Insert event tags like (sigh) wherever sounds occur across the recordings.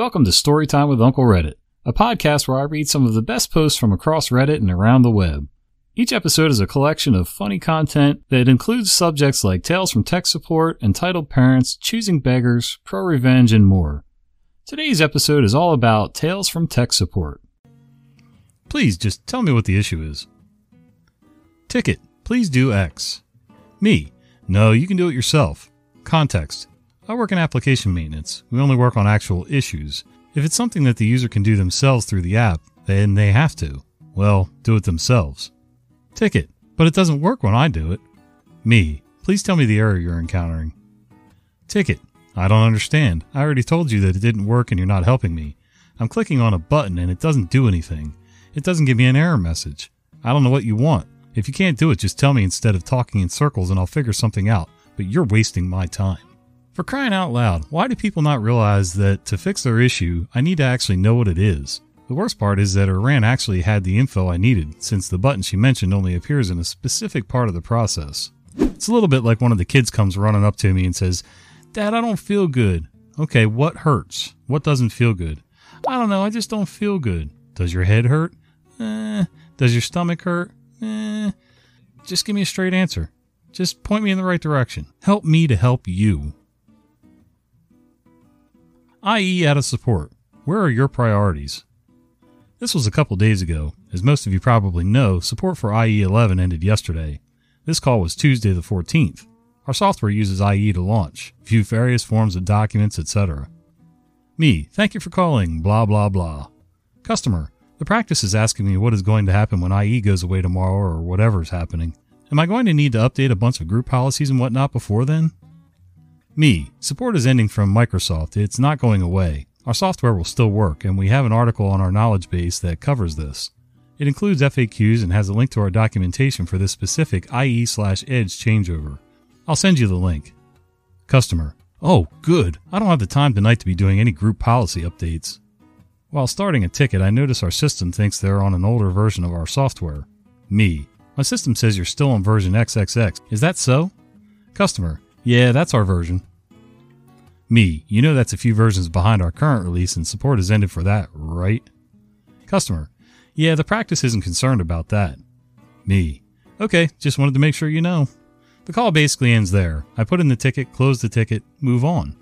Welcome to Storytime with Uncle Reddit, a podcast where I read some of the best posts from across Reddit and around the web. Each episode is a collection of funny content that includes subjects like tales from tech support, entitled parents, choosing beggars, pro revenge, and more. Today's episode is all about tales from tech support. Please just tell me what the issue is. Ticket, please do X. Me, no, you can do it yourself. Context, I work in application maintenance. We only work on actual issues. If it's something that the user can do themselves through the app, then they have to. Well, do it themselves. Ticket, but it doesn't work when I do it. Me, please tell me the error you're encountering. Ticket, I don't understand. I already told you that it didn't work and you're not helping me. I'm clicking on a button and it doesn't do anything. It doesn't give me an error message. I don't know what you want. If you can't do it, just tell me instead of talking in circles and I'll figure something out. But you're wasting my time. For crying out loud, why do people not realize that to fix their issue, I need to actually know what it is? The worst part is that Iran actually had the info I needed, since the button she mentioned only appears in a specific part of the process. It's a little bit like one of the kids comes running up to me and says, Dad, I don't feel good. Okay, what hurts? What doesn't feel good? I don't know, I just don't feel good. Does your head hurt? Eh. Does your stomach hurt? Eh. Just give me a straight answer. Just point me in the right direction. Help me to help you. IE out of support. Where are your priorities? This was a couple days ago. As most of you probably know, support for IE 11 ended yesterday. This call was Tuesday the 14th. Our software uses IE to launch, view various forms of documents, etc. Me, thank you for calling, blah blah blah. Customer, the practice is asking me what is going to happen when IE goes away tomorrow or whatever is happening. Am I going to need to update a bunch of group policies and whatnot before then? Me, support is ending from Microsoft. It's not going away. Our software will still work, and we have an article on our knowledge base that covers this. It includes FAQs and has a link to our documentation for this specific IE slash Edge changeover. I'll send you the link. Customer, oh, good. I don't have the time tonight to be doing any group policy updates. While starting a ticket, I notice our system thinks they're on an older version of our software. Me, my system says you're still on version XXX. Is that so? Customer, yeah, that's our version. Me, you know that's a few versions behind our current release and support has ended for that, right? Customer, yeah, the practice isn't concerned about that. Me, okay, just wanted to make sure you know. The call basically ends there. I put in the ticket, close the ticket, move on.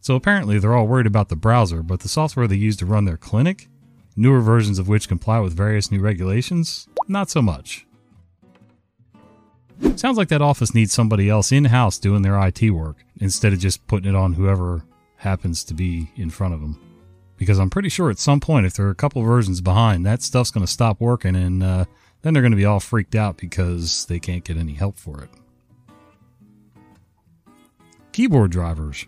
So apparently they're all worried about the browser, but the software they use to run their clinic, newer versions of which comply with various new regulations, not so much. Sounds like that office needs somebody else in house doing their IT work instead of just putting it on whoever happens to be in front of them. Because I'm pretty sure at some point, if they're a couple versions behind, that stuff's going to stop working and uh, then they're going to be all freaked out because they can't get any help for it. Keyboard drivers.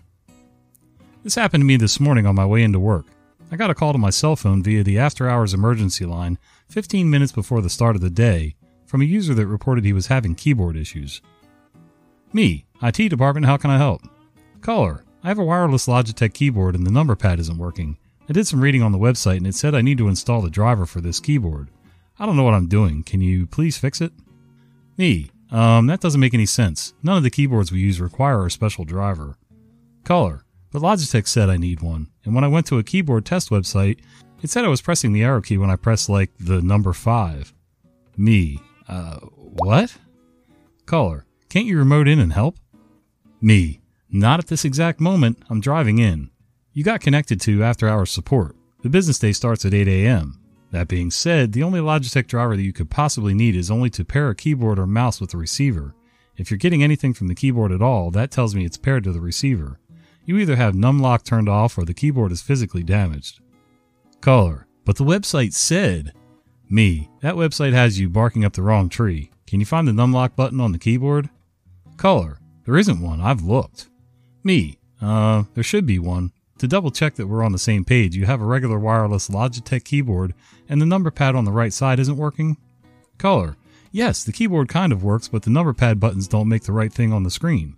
This happened to me this morning on my way into work. I got a call to my cell phone via the after hours emergency line 15 minutes before the start of the day from a user that reported he was having keyboard issues. Me, IT department, how can I help? Caller, I have a wireless Logitech keyboard and the number pad isn't working. I did some reading on the website and it said I need to install the driver for this keyboard. I don't know what I'm doing. Can you please fix it? Me, um, that doesn't make any sense. None of the keyboards we use require a special driver. Caller, but Logitech said I need one, and when I went to a keyboard test website, it said I was pressing the arrow key when I pressed like the number 5. Me, uh, what? Caller, can't you remote in and help? Me, not at this exact moment. I'm driving in. You got connected to after hours support. The business day starts at 8 a.m. That being said, the only Logitech driver that you could possibly need is only to pair a keyboard or mouse with the receiver. If you're getting anything from the keyboard at all, that tells me it's paired to the receiver. You either have numlock turned off or the keyboard is physically damaged. Caller, but the website said. Me, that website has you barking up the wrong tree. Can you find the numlock button on the keyboard? Caller, there isn't one. I've looked. Me, uh, there should be one. To double check that we're on the same page, you have a regular wireless Logitech keyboard and the number pad on the right side isn't working? Caller, yes, the keyboard kind of works, but the number pad buttons don't make the right thing on the screen.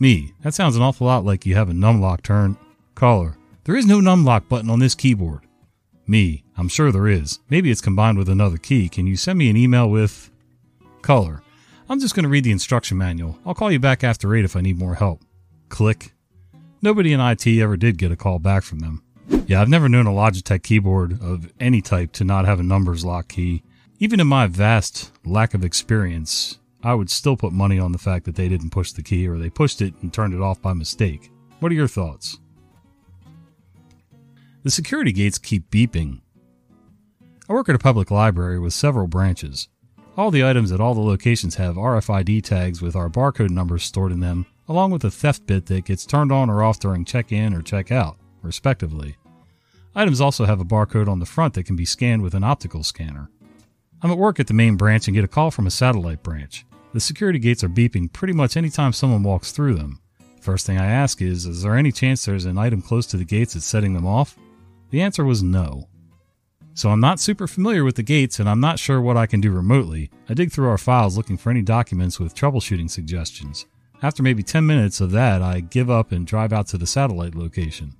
Me, that sounds an awful lot like you have a numlock turned. Caller, there is no numlock button on this keyboard. Me, I'm sure there is. Maybe it's combined with another key. Can you send me an email with. color? I'm just going to read the instruction manual. I'll call you back after 8 if I need more help. Click. Nobody in IT ever did get a call back from them. Yeah, I've never known a Logitech keyboard of any type to not have a numbers lock key. Even in my vast lack of experience, I would still put money on the fact that they didn't push the key or they pushed it and turned it off by mistake. What are your thoughts? The security gates keep beeping. I work at a public library with several branches. All the items at all the locations have RFID tags with our barcode numbers stored in them, along with a theft bit that gets turned on or off during check in or check out, respectively. Items also have a barcode on the front that can be scanned with an optical scanner. I'm at work at the main branch and get a call from a satellite branch. The security gates are beeping pretty much anytime someone walks through them. First thing I ask is, is there any chance there's an item close to the gates that's setting them off? The answer was no. So I'm not super familiar with the gates and I'm not sure what I can do remotely. I dig through our files looking for any documents with troubleshooting suggestions. After maybe 10 minutes of that, I give up and drive out to the satellite location.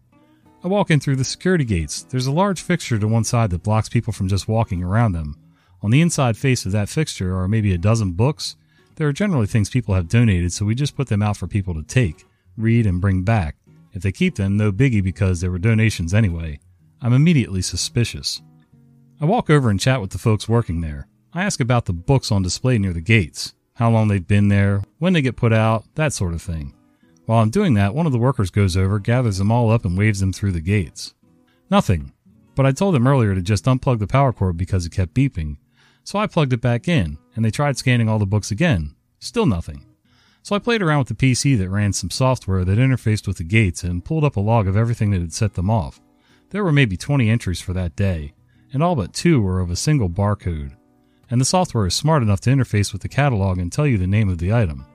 I walk in through the security gates. There's a large fixture to one side that blocks people from just walking around them. On the inside face of that fixture are maybe a dozen books. There are generally things people have donated, so we just put them out for people to take, read, and bring back. If they keep them, no biggie because they were donations anyway. I'm immediately suspicious. I walk over and chat with the folks working there. I ask about the books on display near the gates, how long they've been there, when they get put out, that sort of thing. While I'm doing that, one of the workers goes over, gathers them all up, and waves them through the gates. Nothing. But I told them earlier to just unplug the power cord because it kept beeping. So I plugged it back in, and they tried scanning all the books again. Still nothing. So I played around with the PC that ran some software that interfaced with the gates and pulled up a log of everything that had set them off. There were maybe 20 entries for that day, and all but two were of a single barcode. And the software is smart enough to interface with the catalog and tell you the name of the item.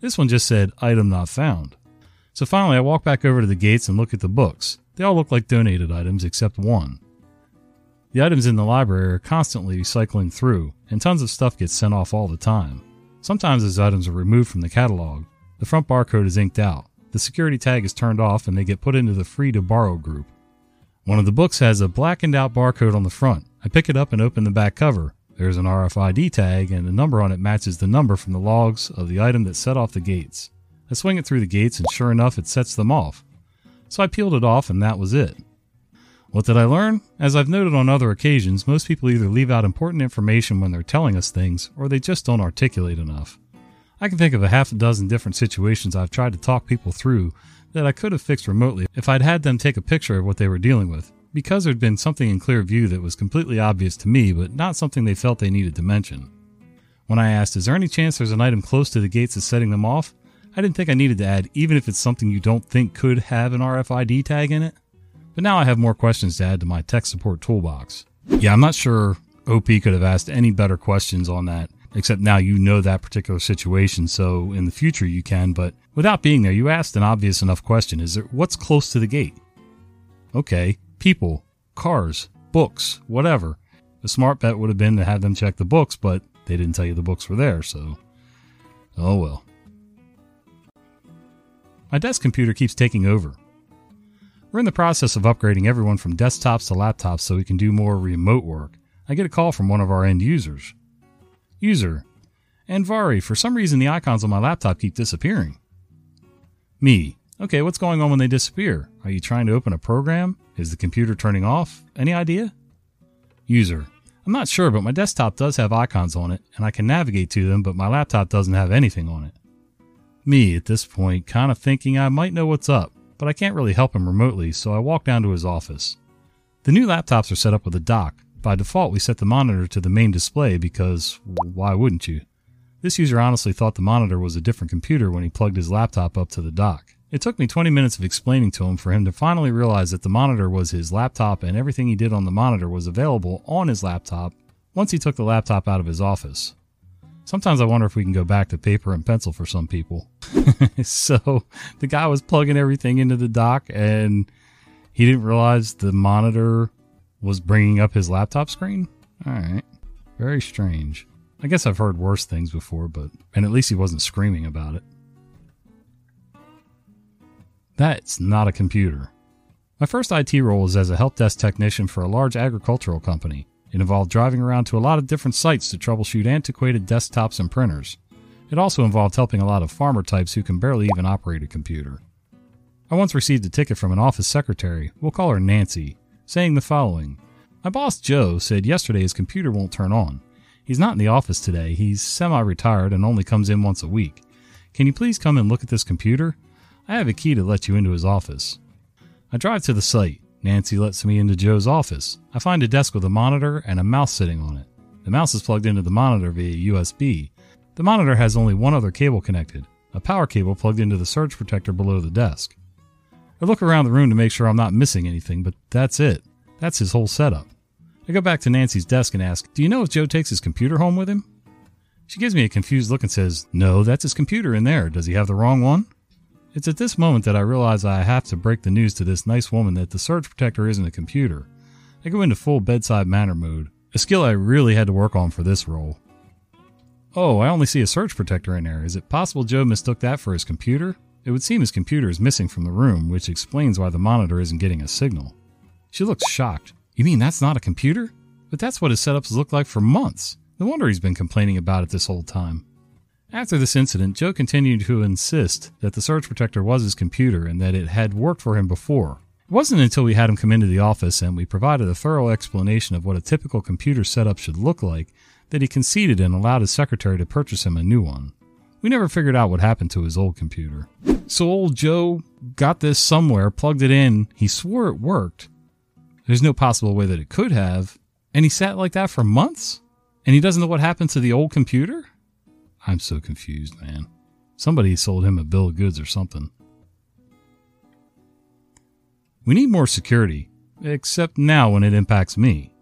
This one just said, item not found. So finally, I walk back over to the gates and look at the books. They all look like donated items except one. The items in the library are constantly cycling through, and tons of stuff gets sent off all the time. Sometimes those items are removed from the catalog. The front barcode is inked out. The security tag is turned off and they get put into the free to borrow group. One of the books has a blackened out barcode on the front. I pick it up and open the back cover. There's an RFID tag, and the number on it matches the number from the logs of the item that set off the gates. I swing it through the gates, and sure enough, it sets them off. So I peeled it off, and that was it. What did I learn? As I've noted on other occasions, most people either leave out important information when they're telling us things, or they just don't articulate enough. I can think of a half a dozen different situations I've tried to talk people through that I could have fixed remotely if I'd had them take a picture of what they were dealing with, because there'd been something in clear view that was completely obvious to me, but not something they felt they needed to mention. When I asked, Is there any chance there's an item close to the gates that's setting them off? I didn't think I needed to add, even if it's something you don't think could have an RFID tag in it. But now I have more questions to add to my tech support toolbox. Yeah, I'm not sure OP could have asked any better questions on that, except now you know that particular situation, so in the future you can, but without being there, you asked an obvious enough question. Is there what's close to the gate? Okay, people, cars, books, whatever. The smart bet would have been to have them check the books, but they didn't tell you the books were there, so oh well. My desk computer keeps taking over. We're in the process of upgrading everyone from desktops to laptops so we can do more remote work. I get a call from one of our end users. User, and Anvari, for some reason the icons on my laptop keep disappearing. Me, okay, what's going on when they disappear? Are you trying to open a program? Is the computer turning off? Any idea? User, I'm not sure, but my desktop does have icons on it, and I can navigate to them, but my laptop doesn't have anything on it. Me, at this point, kind of thinking I might know what's up, but I can't really help him remotely, so I walk down to his office. The new laptops are set up with a dock. By default, we set the monitor to the main display because why wouldn't you? This user honestly thought the monitor was a different computer when he plugged his laptop up to the dock. It took me 20 minutes of explaining to him for him to finally realize that the monitor was his laptop and everything he did on the monitor was available on his laptop once he took the laptop out of his office. Sometimes I wonder if we can go back to paper and pencil for some people. (laughs) so the guy was plugging everything into the dock and he didn't realize the monitor was bringing up his laptop screen. All right. Very strange. I guess I've heard worse things before, but and at least he wasn't screaming about it. That's not a computer. My first IT role was as a help desk technician for a large agricultural company. It involved driving around to a lot of different sites to troubleshoot antiquated desktops and printers. It also involved helping a lot of farmer types who can barely even operate a computer. I once received a ticket from an office secretary, we'll call her Nancy, saying the following My boss Joe said yesterday his computer won't turn on. He's not in the office today, he's semi retired and only comes in once a week. Can you please come and look at this computer? I have a key to let you into his office. I drive to the site. Nancy lets me into Joe's office. I find a desk with a monitor and a mouse sitting on it. The mouse is plugged into the monitor via USB. The monitor has only one other cable connected, a power cable plugged into the surge protector below the desk. I look around the room to make sure I'm not missing anything, but that's it. That's his whole setup. I go back to Nancy's desk and ask, Do you know if Joe takes his computer home with him? She gives me a confused look and says, No, that's his computer in there. Does he have the wrong one? It's at this moment that I realize I have to break the news to this nice woman that the surge protector isn't a computer. I go into full bedside manner mode, a skill I really had to work on for this role. Oh, I only see a surge protector in there. Is it possible Joe mistook that for his computer? It would seem his computer is missing from the room, which explains why the monitor isn't getting a signal. She looks shocked. You mean that's not a computer? But that's what his setups looked like for months. No wonder he's been complaining about it this whole time. After this incident, Joe continued to insist that the surge protector was his computer and that it had worked for him before. It wasn't until we had him come into the office and we provided a thorough explanation of what a typical computer setup should look like that he conceded and allowed his secretary to purchase him a new one. We never figured out what happened to his old computer. So old Joe got this somewhere, plugged it in, he swore it worked. There's no possible way that it could have, and he sat like that for months? And he doesn't know what happened to the old computer? I'm so confused, man. Somebody sold him a bill of goods or something. We need more security, except now when it impacts me.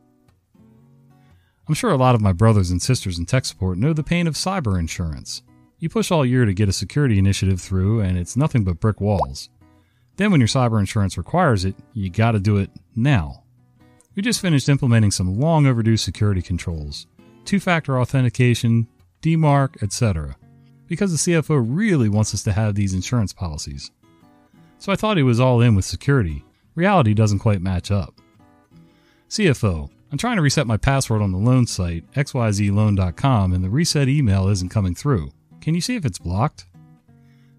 I'm sure a lot of my brothers and sisters in tech support know the pain of cyber insurance. You push all year to get a security initiative through, and it's nothing but brick walls. Then, when your cyber insurance requires it, you gotta do it now. We just finished implementing some long overdue security controls two factor authentication, DMARC, etc. Because the CFO really wants us to have these insurance policies. So I thought he was all in with security. Reality doesn't quite match up. CFO, I'm trying to reset my password on the loan site, xyzloan.com, and the reset email isn't coming through. Can you see if it's blocked?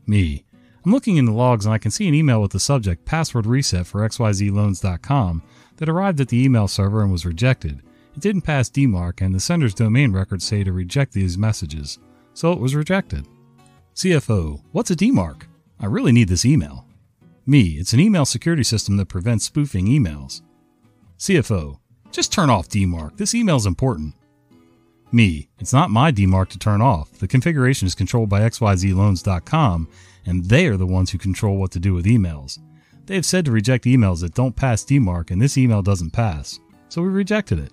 Me. I'm looking in the logs and I can see an email with the subject password reset for xyzloans.com that arrived at the email server and was rejected. It didn't pass DMARC, and the sender's domain records say to reject these messages, so it was rejected. CFO, what's a DMARC? I really need this email. Me, it's an email security system that prevents spoofing emails. CFO, just turn off DMARC. This email is important. Me, it's not my DMARC to turn off. The configuration is controlled by xyzloans.com, and they are the ones who control what to do with emails. They have said to reject emails that don't pass DMARC, and this email doesn't pass. So we rejected it.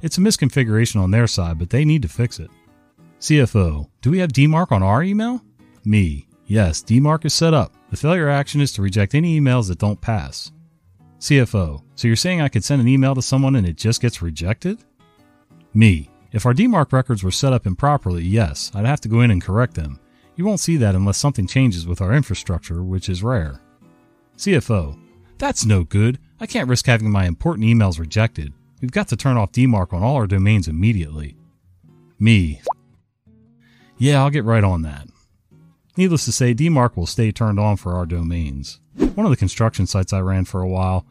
It's a misconfiguration on their side, but they need to fix it. CFO, do we have DMARC on our email? Me, yes, DMARC is set up. The failure action is to reject any emails that don't pass. CFO, so you're saying I could send an email to someone and it just gets rejected? Me, if our DMARC records were set up improperly, yes, I'd have to go in and correct them. You won't see that unless something changes with our infrastructure, which is rare. CFO, that's no good. I can't risk having my important emails rejected. We've got to turn off DMARC on all our domains immediately. Me. Yeah, I'll get right on that. Needless to say, DMARC will stay turned on for our domains. One of the construction sites I ran for a while,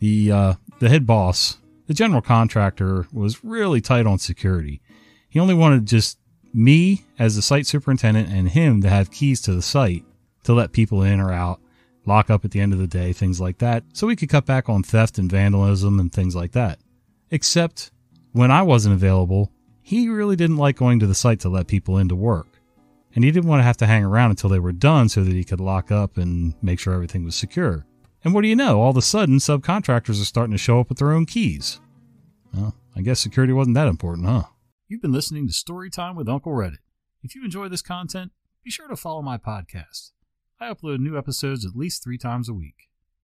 the uh, the head boss, the general contractor, was really tight on security. He only wanted just me as the site superintendent and him to have keys to the site to let people in or out, lock up at the end of the day, things like that, so we could cut back on theft and vandalism and things like that. Except when I wasn't available, he really didn't like going to the site to let people into work. And he didn't want to have to hang around until they were done so that he could lock up and make sure everything was secure. And what do you know? All of a sudden, subcontractors are starting to show up with their own keys. Well, I guess security wasn't that important, huh? You've been listening to Storytime with Uncle Reddit. If you enjoy this content, be sure to follow my podcast. I upload new episodes at least three times a week.